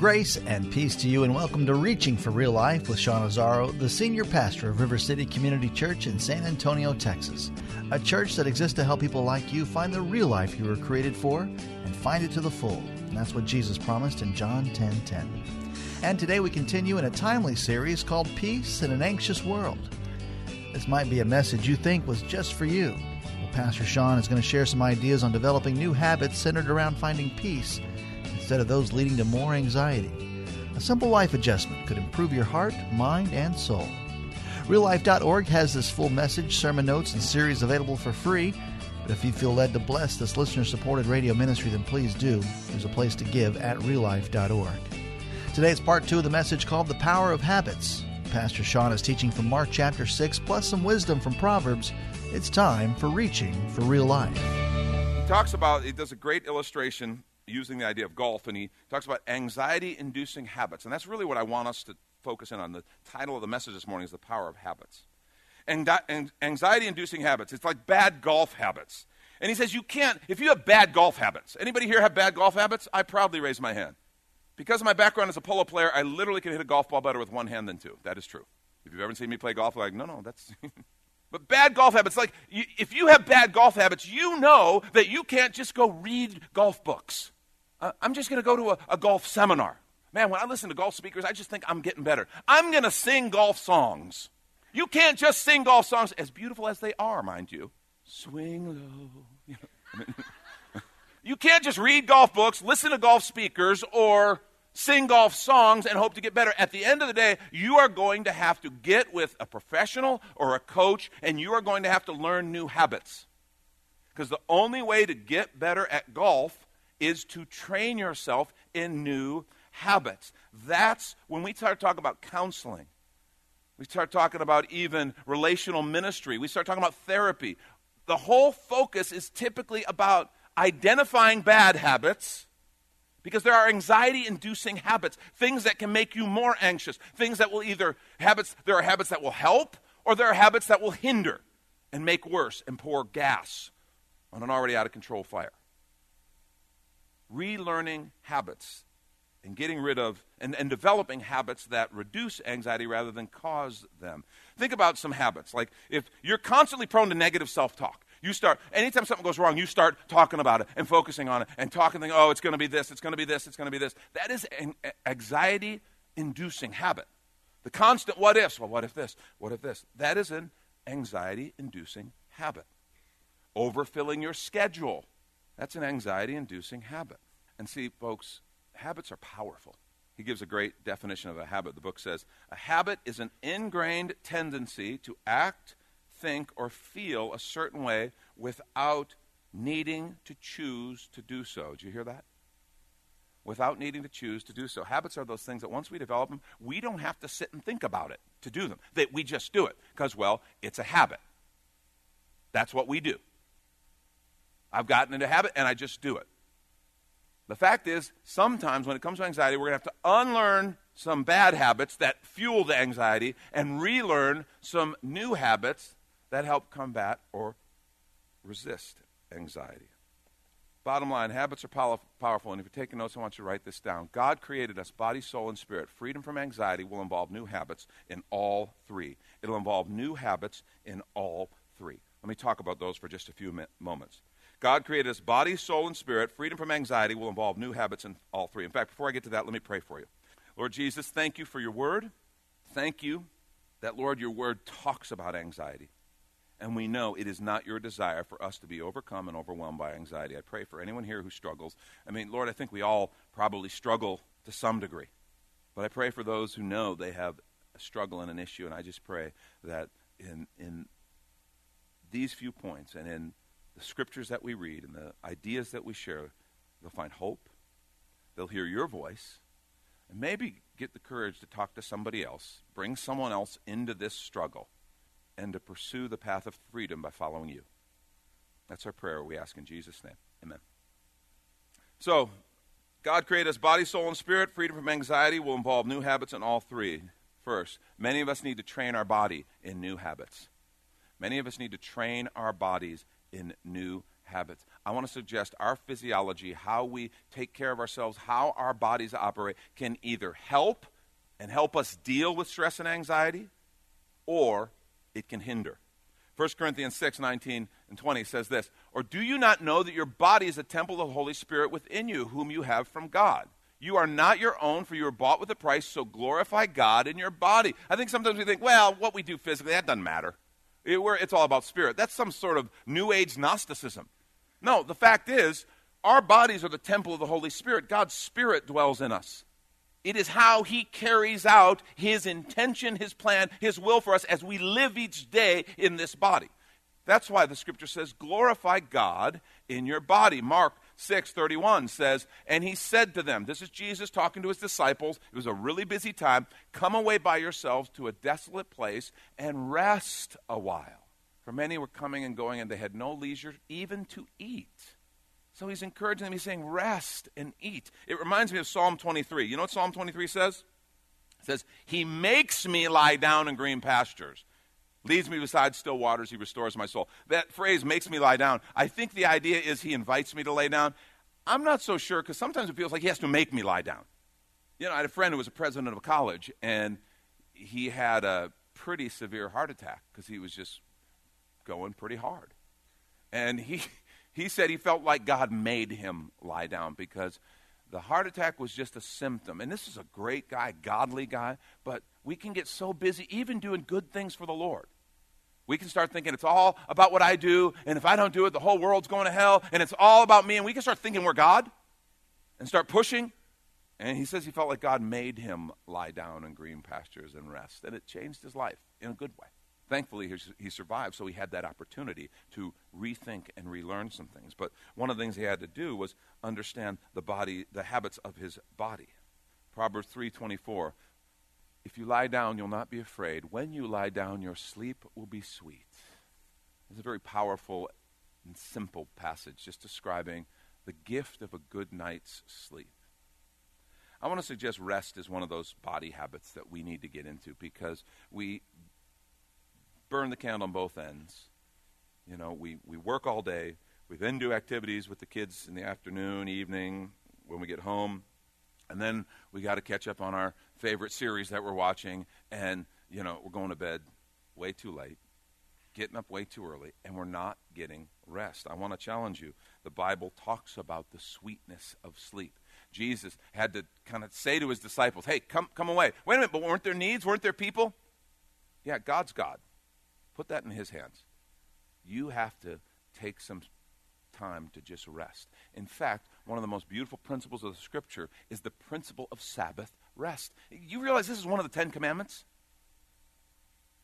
Grace and peace to you, and welcome to Reaching for Real Life with Sean Azzaro, the senior pastor of River City Community Church in San Antonio, Texas. A church that exists to help people like you find the real life you were created for and find it to the full. And that's what Jesus promised in John 10:10. 10, 10. And today we continue in a timely series called Peace in an Anxious World. This might be a message you think was just for you. Well, Pastor Sean is going to share some ideas on developing new habits centered around finding peace instead of those leading to more anxiety. A simple life adjustment could improve your heart, mind, and soul. RealLife.org has this full message, sermon notes, and series available for free. But if you feel led to bless this listener supported radio ministry, then please do. There's a place to give at reallife.org. Today is part two of the message called The Power of Habits. Pastor Sean is teaching from Mark chapter 6 plus some wisdom from Proverbs. It's time for Reaching for Real Life. He talks about, he does a great illustration using the idea of golf, and he talks about anxiety inducing habits. And that's really what I want us to focus in on. The title of the message this morning is The Power of Habits. And anxiety inducing habits. It's like bad golf habits. And he says you can't, if you have bad golf habits, anybody here have bad golf habits? I proudly raise my hand. Because of my background as a polo player, I literally can hit a golf ball better with one hand than two. That is true. If you've ever seen me play golf, like, no, no, that's. but bad golf habits, like, you, if you have bad golf habits, you know that you can't just go read golf books. Uh, I'm just going to go to a, a golf seminar. Man, when I listen to golf speakers, I just think I'm getting better. I'm going to sing golf songs. You can't just sing golf songs, as beautiful as they are, mind you. Swing low. You, can't just read golf books, listen to golf speakers, or sing golf songs and hope to get better. At the end of the day, you are going to have to get with a professional or a coach, and you are going to have to learn new habits. Because the only way to get better at golf is to train yourself in new habits. That's when we start talking about counseling. We start talking about even relational ministry. We start talking about therapy. The whole focus is typically about identifying bad habits because there are anxiety inducing habits, things that can make you more anxious, things that will either habits there are habits that will help or there are habits that will hinder and make worse and pour gas on an already out of control fire relearning habits and getting rid of and, and developing habits that reduce anxiety rather than cause them. Think about some habits. Like if you're constantly prone to negative self talk, you start, anytime something goes wrong, you start talking about it and focusing on it and talking, thinking, oh, it's going to be this, it's going to be this, it's going to be this. That is an anxiety inducing habit. The constant what ifs, well, what if this, what if this? That is an anxiety inducing habit. Overfilling your schedule that's an anxiety inducing habit. And see, folks, habits are powerful. He gives a great definition of a habit. The book says a habit is an ingrained tendency to act, think, or feel a certain way without needing to choose to do so. Did you hear that? Without needing to choose to do so. Habits are those things that once we develop them, we don't have to sit and think about it to do them. That we just do it because, well, it's a habit. That's what we do. I've gotten into habit and I just do it. The fact is, sometimes when it comes to anxiety, we're going to have to unlearn some bad habits that fuel the anxiety and relearn some new habits that help combat or resist anxiety. Bottom line, habits are powerful, and if you're taking notes, I want you to write this down. God created us, body, soul, and spirit. Freedom from anxiety will involve new habits in all three. It'll involve new habits in all three. Let me talk about those for just a few mi- moments. God created us body, soul, and spirit. Freedom from anxiety will involve new habits in all three. In fact, before I get to that, let me pray for you. Lord Jesus, thank you for your word. Thank you that, Lord, your word talks about anxiety. And we know it is not your desire for us to be overcome and overwhelmed by anxiety. I pray for anyone here who struggles. I mean, Lord, I think we all probably struggle to some degree. But I pray for those who know they have a struggle and an issue. And I just pray that in, in these few points and in the scriptures that we read and the ideas that we share, they'll find hope, they'll hear your voice, and maybe get the courage to talk to somebody else, bring someone else into this struggle, and to pursue the path of freedom by following you. That's our prayer we ask in Jesus' name. Amen. So, God created us body, soul, and spirit. Freedom from anxiety will involve new habits in all three. First, many of us need to train our body in new habits. Many of us need to train our bodies in new habits. I want to suggest our physiology, how we take care of ourselves, how our bodies operate, can either help and help us deal with stress and anxiety, or it can hinder. 1 Corinthians 6, 19 and 20 says this Or do you not know that your body is a temple of the Holy Spirit within you, whom you have from God? You are not your own, for you were bought with a price, so glorify God in your body. I think sometimes we think, well, what we do physically, that doesn't matter. It, it's all about spirit. That's some sort of New Age Gnosticism. No, the fact is, our bodies are the temple of the Holy Spirit. God's Spirit dwells in us. It is how He carries out His intention, His plan, His will for us as we live each day in this body. That's why the scripture says, glorify God in your body. Mark 6:31 says, "And he said to them, this is Jesus talking to his disciples. It was a really busy time. Come away by yourselves to a desolate place and rest a while." For many were coming and going and they had no leisure even to eat. So he's encouraging them. He's saying, "Rest and eat." It reminds me of Psalm 23. You know what Psalm 23 says? It says, "He makes me lie down in green pastures." Leads me beside still waters, he restores my soul. That phrase makes me lie down. I think the idea is he invites me to lay down. I'm not so sure because sometimes it feels like he has to make me lie down. You know, I had a friend who was a president of a college, and he had a pretty severe heart attack because he was just going pretty hard. And he, he said he felt like God made him lie down because the heart attack was just a symptom. And this is a great guy, godly guy, but we can get so busy even doing good things for the Lord. We can start thinking it's all about what I do, and if I don't do it, the whole world's going to hell, and it's all about me. And we can start thinking we're God and start pushing. And he says he felt like God made him lie down in green pastures and rest, and it changed his life in a good way. Thankfully, he survived, so he had that opportunity to rethink and relearn some things. But one of the things he had to do was understand the body, the habits of his body. Proverbs 3:24 If you lie down, you'll not be afraid. When you lie down, your sleep will be sweet. It's a very powerful and simple passage just describing the gift of a good night's sleep. I want to suggest rest is one of those body habits that we need to get into because we burn the candle on both ends. You know, we, we work all day. We then do activities with the kids in the afternoon, evening, when we get home. And then we got to catch up on our favorite series that we're watching. And, you know, we're going to bed way too late, getting up way too early, and we're not getting rest. I want to challenge you. The Bible talks about the sweetness of sleep. Jesus had to kind of say to his disciples, hey, come, come away. Wait a minute, but weren't there needs? Weren't there people? Yeah, God's God. Put that in his hands. You have to take some time to just rest. In fact, one of the most beautiful principles of the scripture is the principle of Sabbath rest. You realize this is one of the Ten Commandments?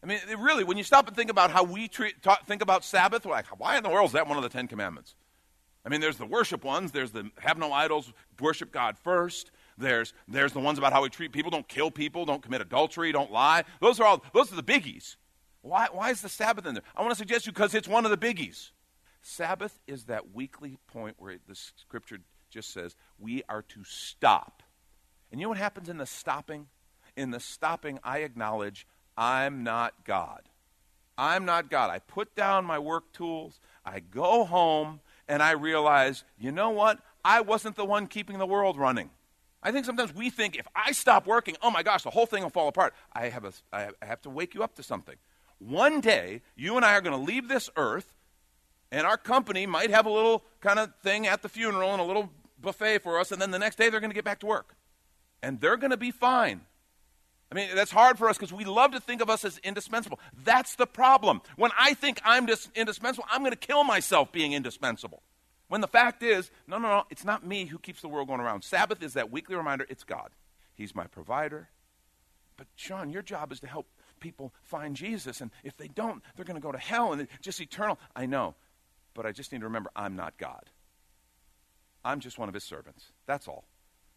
I mean, really, when you stop and think about how we treat, talk, think about Sabbath, we're like, why in the world is that one of the Ten Commandments? I mean, there's the worship ones. There's the have no idols, worship God first. There's, there's the ones about how we treat people, don't kill people, don't commit adultery, don't lie. Those are all, those are the biggies. Why, why is the Sabbath in there? I want to suggest you because it's one of the biggies. Sabbath is that weekly point where the scripture just says we are to stop. And you know what happens in the stopping? In the stopping, I acknowledge I'm not God. I'm not God. I put down my work tools, I go home, and I realize, you know what? I wasn't the one keeping the world running. I think sometimes we think if I stop working, oh my gosh, the whole thing will fall apart. I have, a, I have to wake you up to something. One day, you and I are going to leave this earth, and our company might have a little kind of thing at the funeral and a little buffet for us, and then the next day they're going to get back to work. And they're going to be fine. I mean, that's hard for us because we love to think of us as indispensable. That's the problem. When I think I'm dis- indispensable, I'm going to kill myself being indispensable. When the fact is, no, no, no, it's not me who keeps the world going around. Sabbath is that weekly reminder it's God. He's my provider. But, Sean, your job is to help people find Jesus. And if they don't, they're going to go to hell and just eternal. I know. But I just need to remember I'm not God. I'm just one of his servants. That's all.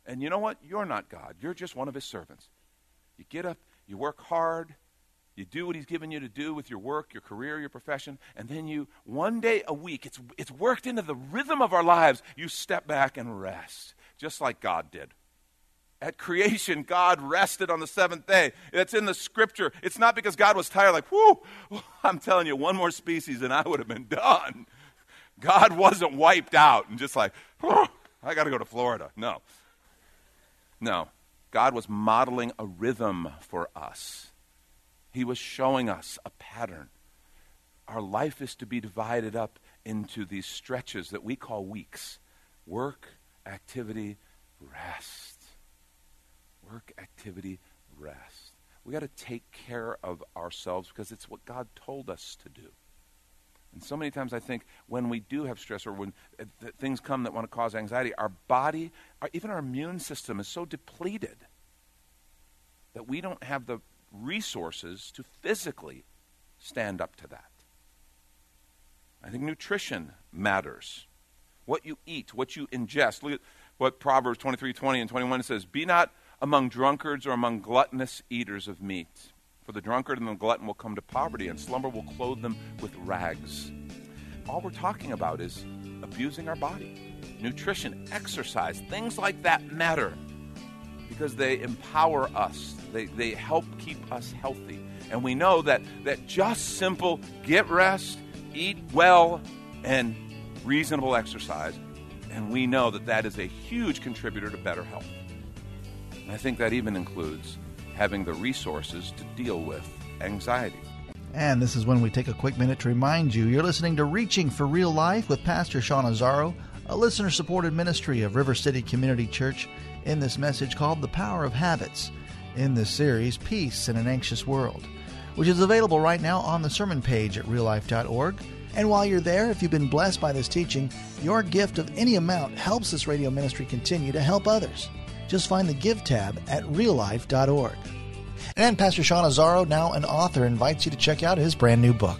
And you know what? You're not God. You're just one of his servants. You get up, you work hard, you do what he's given you to do with your work, your career, your profession, and then you, one day a week, it's, it's worked into the rhythm of our lives, you step back and rest, just like God did. At creation, God rested on the seventh day. That's in the scripture. It's not because God was tired, like, whoo, I'm telling you, one more species and I would have been done. God wasn't wiped out and just like, oh, I got to go to Florida. No. No. God was modeling a rhythm for us. He was showing us a pattern. Our life is to be divided up into these stretches that we call weeks work, activity, rest work, activity, rest. We got to take care of ourselves because it's what God told us to do. And so many times I think when we do have stress or when uh, th- things come that want to cause anxiety, our body, our, even our immune system is so depleted that we don't have the resources to physically stand up to that. I think nutrition matters. What you eat, what you ingest. Look at what Proverbs 23 20 and 21 says Be not among drunkards or among gluttonous eaters of meat. For the drunkard and the glutton will come to poverty, and slumber will clothe them with rags. All we're talking about is abusing our body. Nutrition, exercise, things like that matter because they empower us, they, they help keep us healthy. And we know that, that just simple get rest, eat well, and reasonable exercise, and we know that that is a huge contributor to better health. And I think that even includes having the resources to deal with anxiety. And this is when we take a quick minute to remind you you're listening to Reaching for Real Life with Pastor Sean Azzaro, a listener supported ministry of River City Community Church, in this message called The Power of Habits. In this series, Peace in an Anxious World, which is available right now on the sermon page at reallife.org. And while you're there, if you've been blessed by this teaching, your gift of any amount helps this radio ministry continue to help others. Just find the Give tab at reallife.org. And Pastor Sean Azzaro, now an author, invites you to check out his brand new book.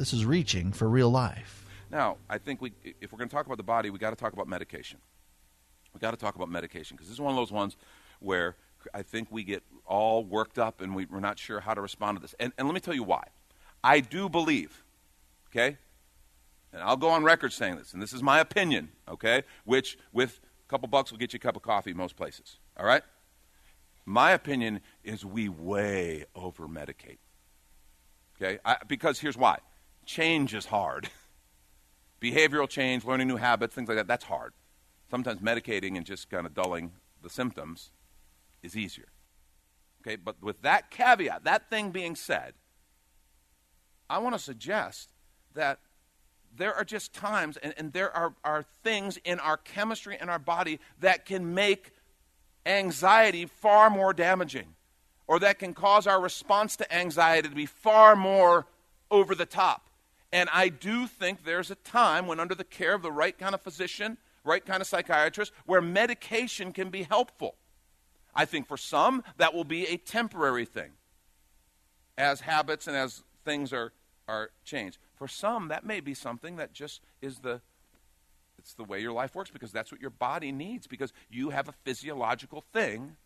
This is reaching for real life. Now, I think we, if we're going to talk about the body, we got to talk about medication. We got to talk about medication because this is one of those ones where I think we get all worked up and we, are not sure how to respond to this. And, and let me tell you why. I do believe, okay, and I'll go on record saying this, and this is my opinion, okay, which with a couple bucks will get you a cup of coffee most places, all right? My opinion is we way over medicate. Okay? I, because here's why change is hard. Behavioral change, learning new habits, things like that, that's hard. Sometimes medicating and just kind of dulling the symptoms is easier. Okay, but with that caveat, that thing being said, I want to suggest that there are just times and, and there are, are things in our chemistry and our body that can make anxiety far more damaging or that can cause our response to anxiety to be far more over the top. And I do think there's a time when, under the care of the right kind of physician, right kind of psychiatrist, where medication can be helpful. I think for some, that will be a temporary thing as habits and as things are, are changed. For some, that may be something that just is the it's the way your life works because that's what your body needs because you have a physiological thing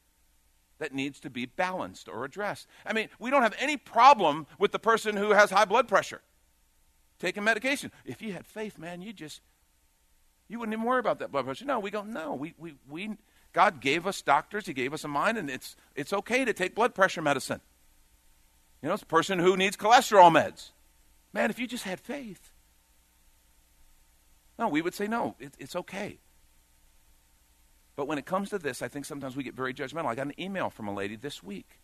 that needs to be balanced or addressed. I mean, we don't have any problem with the person who has high blood pressure taking medication. If you had faith, man, you just you wouldn't even worry about that blood pressure. No, we go, no, we, we, we God gave us doctors, He gave us a mind, and it's it's okay to take blood pressure medicine. You know, it's a person who needs cholesterol meds. Man, if you just had faith. No, we would say no, it, it's okay. But when it comes to this, I think sometimes we get very judgmental. I got an email from a lady this week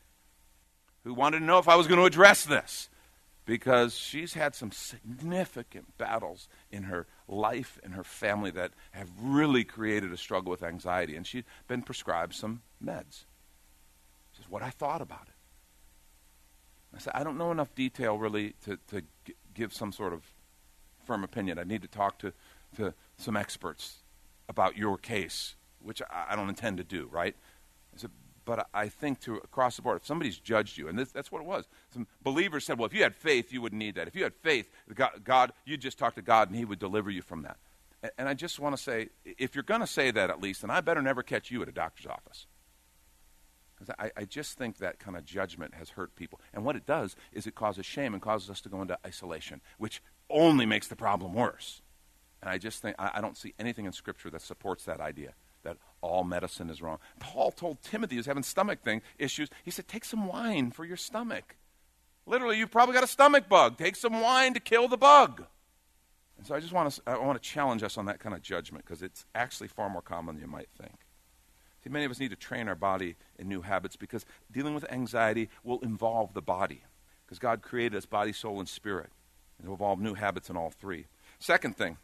who wanted to know if I was going to address this because she's had some significant battles in her life and her family that have really created a struggle with anxiety. And she's been prescribed some meds. This is what I thought about it. I said, I don't know enough detail really to, to g- give some sort of firm opinion. I need to talk to, to some experts about your case, which I, I don't intend to do, right? I said, but I think to across the board, if somebody's judged you, and this, that's what it was. Some believers said, well, if you had faith, you wouldn't need that. If you had faith, God, God you'd just talk to God and He would deliver you from that. And, and I just want to say, if you're going to say that at least, then I better never catch you at a doctor's office. Because I, I just think that kind of judgment has hurt people. And what it does is it causes shame and causes us to go into isolation, which only makes the problem worse. And I just think, I, I don't see anything in Scripture that supports that idea all medicine is wrong. Paul told Timothy, who's having stomach thing issues, he said, take some wine for your stomach. Literally, you've probably got a stomach bug. Take some wine to kill the bug. And so I just want to, I want to challenge us on that kind of judgment because it's actually far more common than you might think. See, many of us need to train our body in new habits because dealing with anxiety will involve the body because God created us body, soul, and spirit. And it will involve new habits in all three. Second thing,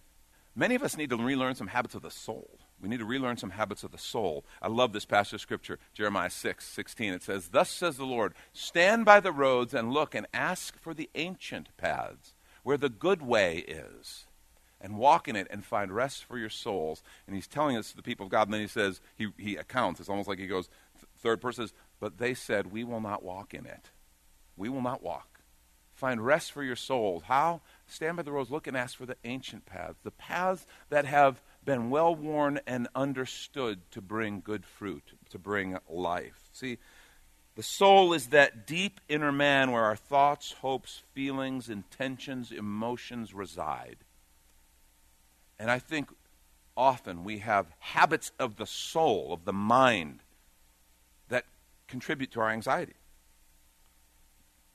many of us need to relearn some habits of the soul. We need to relearn some habits of the soul. I love this passage of scripture, Jeremiah 6, 16. It says, Thus says the Lord, stand by the roads and look and ask for the ancient paths, where the good way is, and walk in it and find rest for your souls. And he's telling us to the people of God, and then he says, he, he accounts. It's almost like he goes, third person says, But they said, We will not walk in it. We will not walk. Find rest for your souls. How? Stand by the roads, look and ask for the ancient paths, the paths that have been well worn and understood to bring good fruit, to bring life. See, the soul is that deep inner man where our thoughts, hopes, feelings, intentions, emotions reside. And I think often we have habits of the soul, of the mind, that contribute to our anxiety.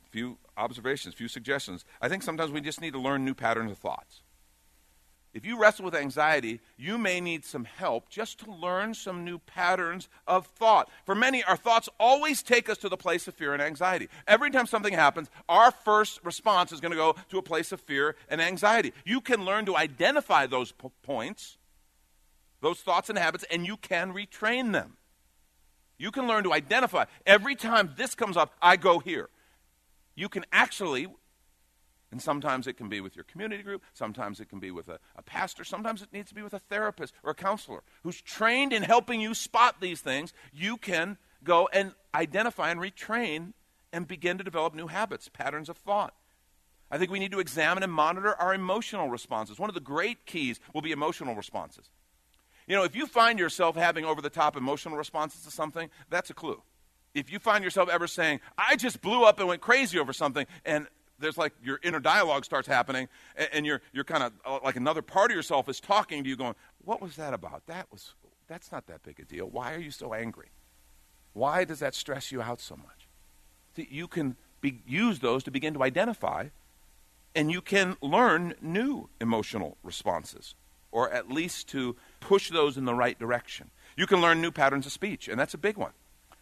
Few observations, few suggestions. I think sometimes we just need to learn new patterns of thoughts. If you wrestle with anxiety, you may need some help just to learn some new patterns of thought. For many, our thoughts always take us to the place of fear and anxiety. Every time something happens, our first response is going to go to a place of fear and anxiety. You can learn to identify those p- points, those thoughts and habits, and you can retrain them. You can learn to identify. Every time this comes up, I go here. You can actually, and sometimes it can be with your community group, sometimes it can be with a, a, pastor, sometimes it needs to be with a therapist or a counselor who's trained in helping you spot these things. You can go and identify and retrain and begin to develop new habits, patterns of thought. I think we need to examine and monitor our emotional responses. One of the great keys will be emotional responses. You know, if you find yourself having over the top emotional responses to something, that's a clue. If you find yourself ever saying, I just blew up and went crazy over something, and there's like your inner dialogue starts happening, and, and you're, you're kind of uh, like another part of yourself is talking to you, going, What was that about? That was, that's not that big a deal. Why are you so angry? Why does that stress you out so much? See, you can be, use those to begin to identify, and you can learn new emotional responses, or at least to push those in the right direction. You can learn new patterns of speech, and that's a big one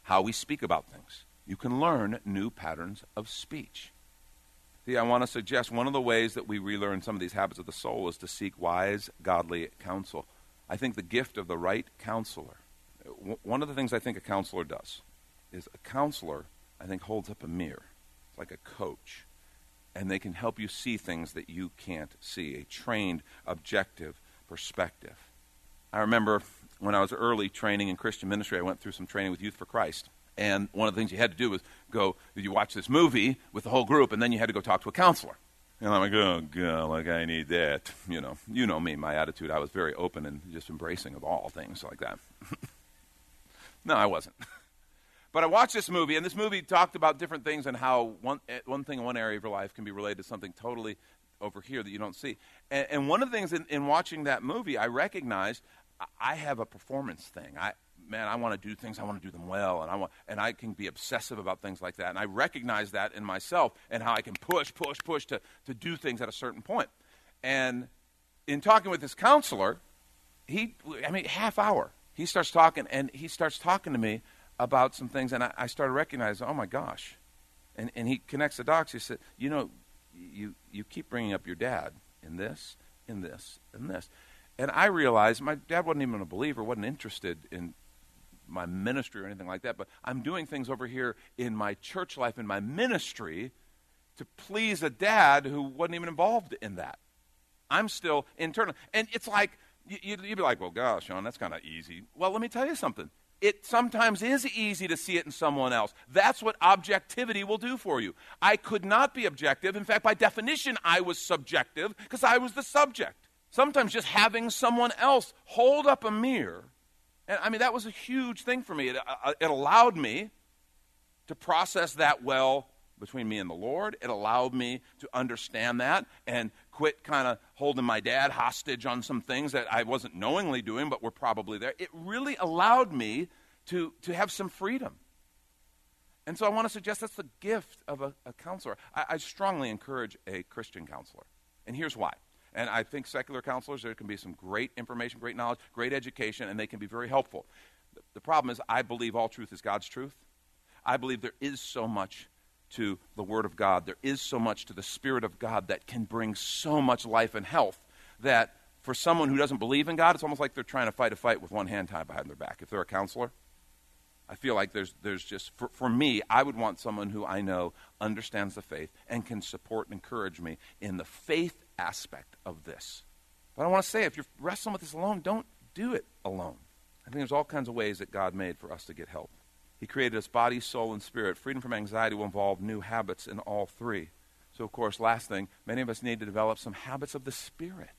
how we speak about things. You can learn new patterns of speech. See, I want to suggest one of the ways that we relearn some of these habits of the soul is to seek wise, godly counsel. I think the gift of the right counselor, one of the things I think a counselor does is a counselor, I think, holds up a mirror. It's like a coach. And they can help you see things that you can't see, a trained, objective perspective. I remember when I was early training in Christian ministry, I went through some training with Youth for Christ. And one of the things you had to do was go, you watch this movie with the whole group, and then you had to go talk to a counselor. And I'm like, oh, God, like, I need that. You know, you know me, my attitude. I was very open and just embracing of all things like that. no, I wasn't. But I watched this movie, and this movie talked about different things and how one, eh, one thing in one area of your life can be related to something totally over here that you don't see. And, and one of the things in, in watching that movie, I recognized I have a performance thing. I man, I want to do things. I want to do them well, and I want, and I can be obsessive about things like that. And I recognize that in myself and how I can push, push, push to to do things at a certain point. And in talking with this counselor, he, I mean, half hour, he starts talking, and he starts talking to me about some things, and I, I started recognizing, oh my gosh, and and he connects the dots. He said, you know, you you keep bringing up your dad in this, in this, in this. And I realized my dad wasn't even a believer, wasn't interested in my ministry or anything like that, but I'm doing things over here in my church life, in my ministry, to please a dad who wasn't even involved in that. I'm still internal. And it's like, you'd be like, well, gosh, Sean, that's kind of easy. Well, let me tell you something. It sometimes is easy to see it in someone else. That's what objectivity will do for you. I could not be objective. In fact, by definition, I was subjective because I was the subject. Sometimes just having someone else hold up a mirror and I mean, that was a huge thing for me. It, uh, it allowed me to process that well between me and the Lord. It allowed me to understand that and quit kind of holding my dad hostage on some things that I wasn't knowingly doing, but were probably there. It really allowed me to, to have some freedom. And so I want to suggest that's the gift of a, a counselor. I, I strongly encourage a Christian counselor. And here's why. And I think secular counselors, there can be some great information, great knowledge, great education, and they can be very helpful. The problem is, I believe all truth is God's truth. I believe there is so much to the Word of God, there is so much to the Spirit of God that can bring so much life and health that for someone who doesn't believe in God, it's almost like they're trying to fight a fight with one hand tied behind their back. If they're a counselor, I feel like there's, there's just, for, for me, I would want someone who I know understands the faith and can support and encourage me in the faith aspect of this. But I want to say, if you're wrestling with this alone, don't do it alone. I think there's all kinds of ways that God made for us to get help. He created us body, soul, and spirit. Freedom from anxiety will involve new habits in all three. So, of course, last thing, many of us need to develop some habits of the spirit.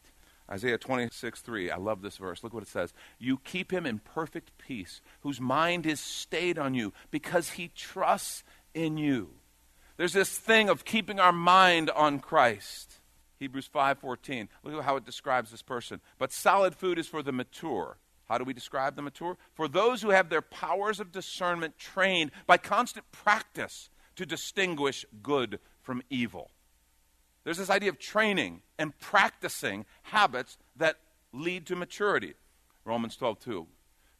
Isaiah 26, 3. I love this verse. Look what it says. You keep him in perfect peace, whose mind is stayed on you, because he trusts in you. There's this thing of keeping our mind on Christ. Hebrews 5:14. Look at how it describes this person. But solid food is for the mature. How do we describe the mature? For those who have their powers of discernment trained by constant practice to distinguish good from evil. There's this idea of training and practicing habits that lead to maturity. Romans 12:2.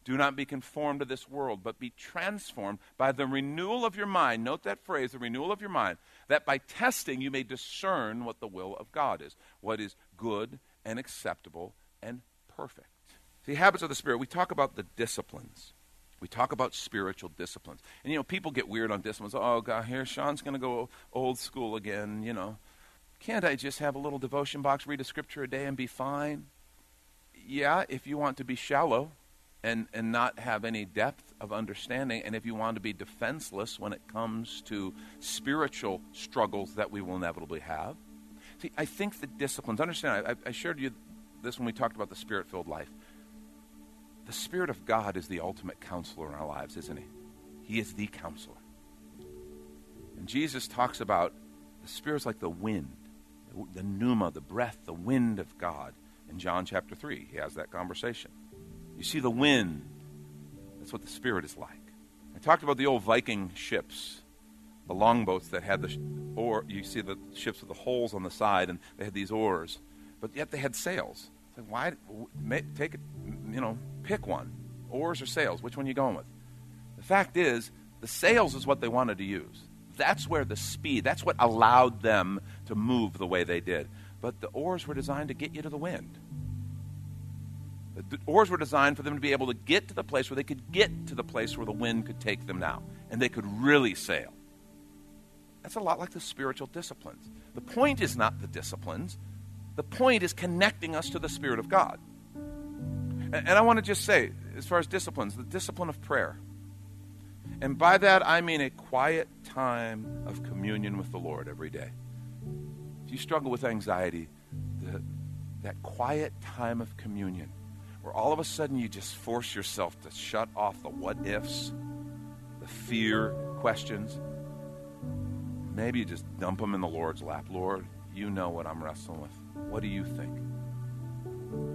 Do not be conformed to this world, but be transformed by the renewal of your mind. Note that phrase, the renewal of your mind, that by testing you may discern what the will of God is, what is good and acceptable and perfect. See, habits of the Spirit, we talk about the disciplines. We talk about spiritual disciplines. And, you know, people get weird on disciplines. Oh, God, here, Sean's going to go old school again, you know. Can't I just have a little devotion box, read a scripture a day, and be fine? Yeah, if you want to be shallow and, and not have any depth of understanding, and if you want to be defenseless when it comes to spiritual struggles that we will inevitably have. See, I think the disciplines, understand, I, I shared you this when we talked about the spirit filled life. The Spirit of God is the ultimate counselor in our lives, isn't He? He is the counselor. And Jesus talks about the Spirit's like the wind, the pneuma, the breath, the wind of God. In John chapter 3, he has that conversation. You see the wind. That's what the Spirit is like. I talked about the old Viking ships, the longboats that had the oar. You see the ships with the holes on the side, and they had these oars, but yet they had sails. Like, why take it? You know, pick one. Oars or sails? Which one are you going with? The fact is, the sails is what they wanted to use. That's where the speed. That's what allowed them to move the way they did. But the oars were designed to get you to the wind. The oars were designed for them to be able to get to the place where they could get to the place where the wind could take them now, and they could really sail. That's a lot like the spiritual disciplines. The point is not the disciplines, the point is connecting us to the Spirit of God. And, I want to just say, as far as disciplines, the discipline of prayer. And by that, I mean a quiet time of communion with the Lord every day. If you struggle with anxiety, the, that quiet time of communion where all of a sudden you just force yourself to shut off the what ifs, the fear questions. Maybe you just dump them in the Lord's lap. Lord, You know what I'm wrestling with. What do you think?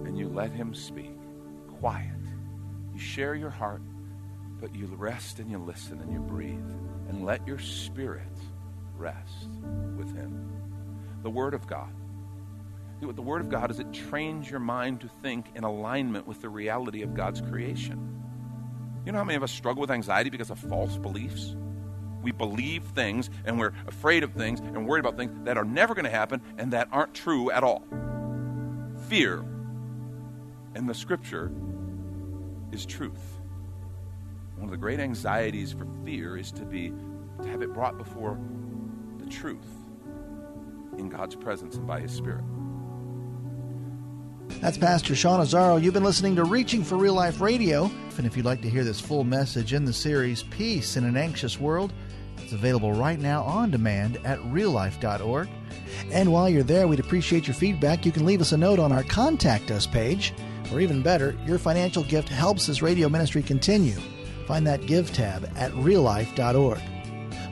And you let Him speak. Quiet. You share your heart, but you rest and you listen and you breathe. And let your spirit rest with Him. The Word of God. What the Word of God is it trains your mind to think in alignment with the reality of God's creation. You know how many of us struggle with anxiety because of false beliefs? We believe things and we're afraid of things and worried about things that are never going to happen and that aren't true at all. Fear and the scripture is truth. One of the great anxieties for fear is to be to have it brought before the truth in God's presence and by his spirit. That's Pastor Sean Azzaro. You've been listening to Reaching for Real Life Radio. And if you'd like to hear this full message in the series Peace in an Anxious World, it's available right now on demand at reallife.org. And while you're there, we'd appreciate your feedback. You can leave us a note on our Contact Us page, or even better, your financial gift helps this radio ministry continue. Find that Give tab at reallife.org.